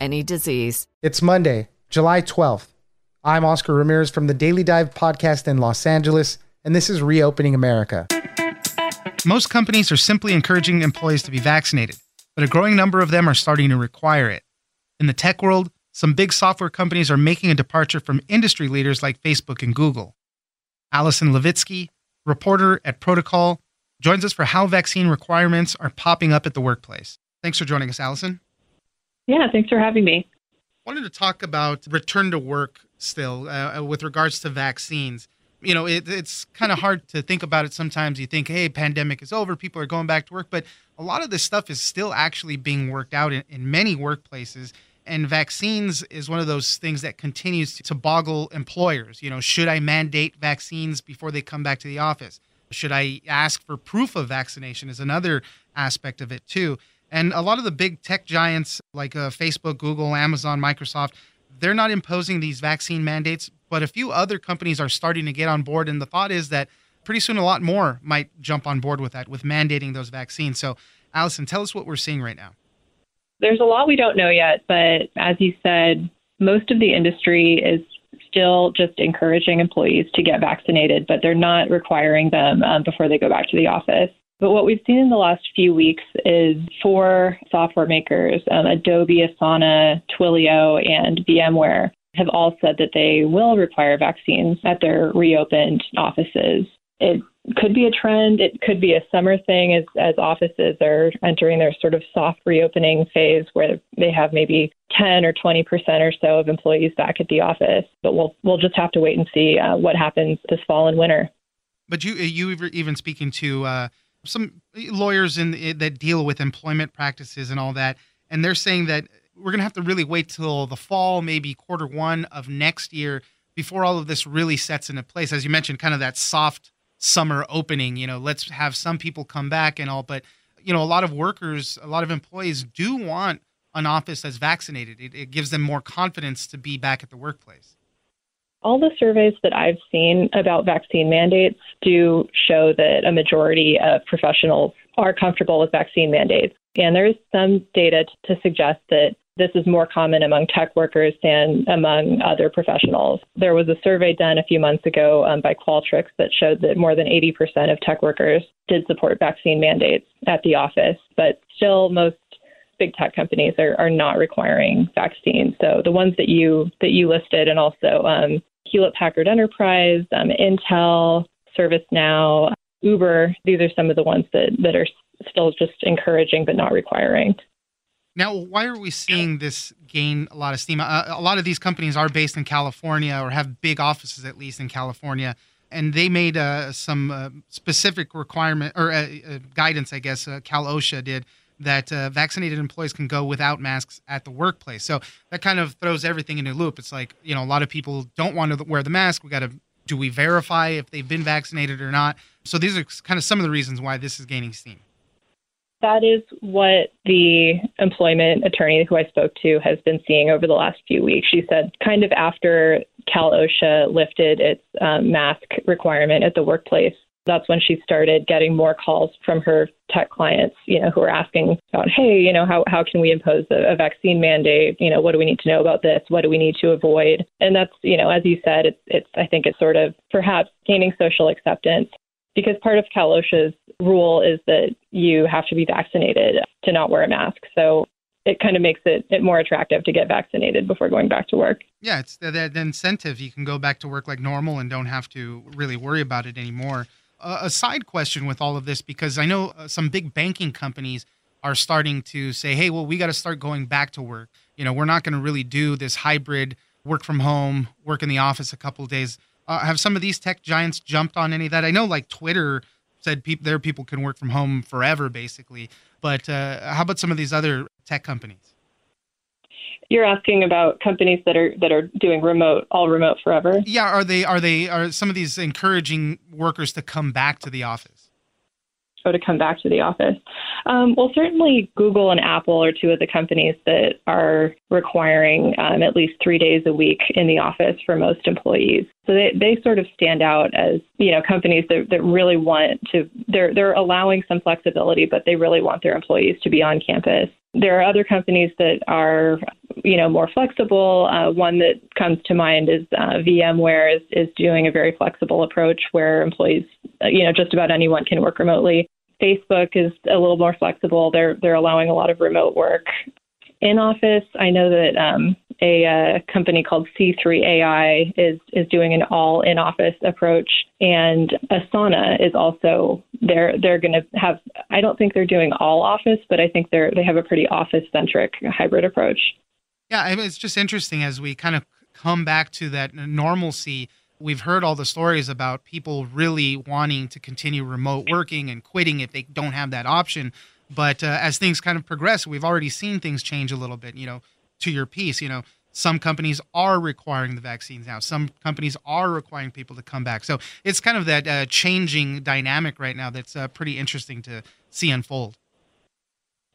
any disease. It's Monday, July 12th. I'm Oscar Ramirez from the Daily Dive podcast in Los Angeles, and this is Reopening America. Most companies are simply encouraging employees to be vaccinated, but a growing number of them are starting to require it. In the tech world, some big software companies are making a departure from industry leaders like Facebook and Google. Allison Levitsky, reporter at Protocol, joins us for how vaccine requirements are popping up at the workplace. Thanks for joining us, Allison. Yeah, thanks for having me. wanted to talk about return to work still uh, with regards to vaccines. You know, it, it's kind of hard to think about it sometimes. You think, hey, pandemic is over, people are going back to work, but a lot of this stuff is still actually being worked out in, in many workplaces. And vaccines is one of those things that continues to boggle employers. You know, should I mandate vaccines before they come back to the office? Should I ask for proof of vaccination? Is another aspect of it, too. And a lot of the big tech giants like uh, Facebook, Google, Amazon, Microsoft, they're not imposing these vaccine mandates, but a few other companies are starting to get on board. And the thought is that pretty soon a lot more might jump on board with that, with mandating those vaccines. So, Allison, tell us what we're seeing right now. There's a lot we don't know yet, but as you said, most of the industry is still just encouraging employees to get vaccinated, but they're not requiring them um, before they go back to the office. But what we've seen in the last few weeks is four software makers, um, Adobe, Asana, Twilio, and VMware, have all said that they will require vaccines at their reopened offices. It could be a trend. It could be a summer thing as, as offices are entering their sort of soft reopening phase where they have maybe 10 or 20 percent or so of employees back at the office. But we'll we'll just have to wait and see uh, what happens this fall and winter. But you you even speaking to uh, some lawyers in eh, that deal with employment practices and all that, and they're saying that we're going to have to really wait till the fall, maybe quarter one of next year, before all of this really sets into place. As you mentioned, kind of that soft summer opening. You know, let's have some people come back and all, but you know, a lot of workers, a lot of employees do want an office that's vaccinated. It, it gives them more confidence to be back at the workplace. All the surveys that I've seen about vaccine mandates do show that a majority of professionals are comfortable with vaccine mandates. And there's some data to suggest that this is more common among tech workers than among other professionals. There was a survey done a few months ago um, by Qualtrics that showed that more than 80% of tech workers did support vaccine mandates at the office, but still most big tech companies are, are not requiring vaccines. So the ones that you that you listed, and also um, Hewlett Packard Enterprise, um, Intel, ServiceNow, Uber, these are some of the ones that, that are still just encouraging but not requiring. Now, why are we seeing this gain a lot of steam? Uh, a lot of these companies are based in California or have big offices, at least in California. And they made uh, some uh, specific requirement or uh, uh, guidance, I guess, uh, Cal OSHA did, that vaccinated employees can go without masks at the workplace. So that kind of throws everything in a loop. It's like, you know, a lot of people don't want to wear the mask. We got to, do we verify if they've been vaccinated or not? So these are kind of some of the reasons why this is gaining steam. That is what the employment attorney who I spoke to has been seeing over the last few weeks. She said, kind of after Cal OSHA lifted its um, mask requirement at the workplace, that's when she started getting more calls from her tech clients, you know, who are asking about, hey, you know, how, how can we impose a, a vaccine mandate? You know, what do we need to know about this? What do we need to avoid? And that's, you know, as you said, it's, it's I think it's sort of perhaps gaining social acceptance because part of Cal OSHA's rule is that you have to be vaccinated to not wear a mask. So it kind of makes it, it more attractive to get vaccinated before going back to work. Yeah, it's the, the incentive. You can go back to work like normal and don't have to really worry about it anymore. A side question with all of this, because I know uh, some big banking companies are starting to say, hey, well, we got to start going back to work. You know, we're not going to really do this hybrid work from home, work in the office a couple days. Uh, have some of these tech giants jumped on any of that? I know, like Twitter said, people their people can work from home forever, basically. But uh, how about some of these other tech companies? You're asking about companies that are that are doing remote, all remote forever. Yeah, are they are they are some of these encouraging workers to come back to the office? Oh, to come back to the office? Um, well, certainly Google and Apple are two of the companies that are requiring um, at least three days a week in the office for most employees. So they, they sort of stand out as you know companies that, that really want to they're they're allowing some flexibility, but they really want their employees to be on campus. There are other companies that are you know more flexible. Uh, one that comes to mind is uh, VMware is, is doing a very flexible approach where employees uh, you know just about anyone can work remotely. Facebook is a little more flexible. They're they're allowing a lot of remote work. In office, I know that um, a uh, company called C3 AI is is doing an all in office approach, and Asana is also they're they're going to have. I don't think they're doing all office, but I think they're they have a pretty office centric hybrid approach. Yeah, it's just interesting as we kind of come back to that normalcy we've heard all the stories about people really wanting to continue remote working and quitting if they don't have that option. But uh, as things kind of progress, we've already seen things change a little bit. You know, to your piece, you know, some companies are requiring the vaccines now. Some companies are requiring people to come back. So it's kind of that uh, changing dynamic right now that's uh, pretty interesting to see unfold.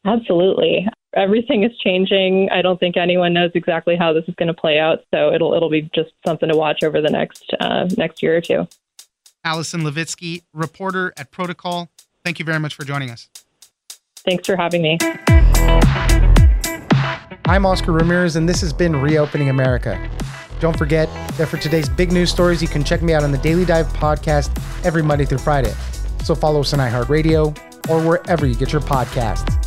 Absolutely everything is changing. I don't think anyone knows exactly how this is going to play out, so it'll it'll be just something to watch over the next uh, next year or two. Allison Levitsky, reporter at Protocol. Thank you very much for joining us. Thanks for having me. I'm Oscar Ramirez, and this has been Reopening America. Don't forget that for today's big news stories, you can check me out on the Daily Dive podcast every Monday through Friday. So follow us on iHeartRadio or wherever you get your podcasts.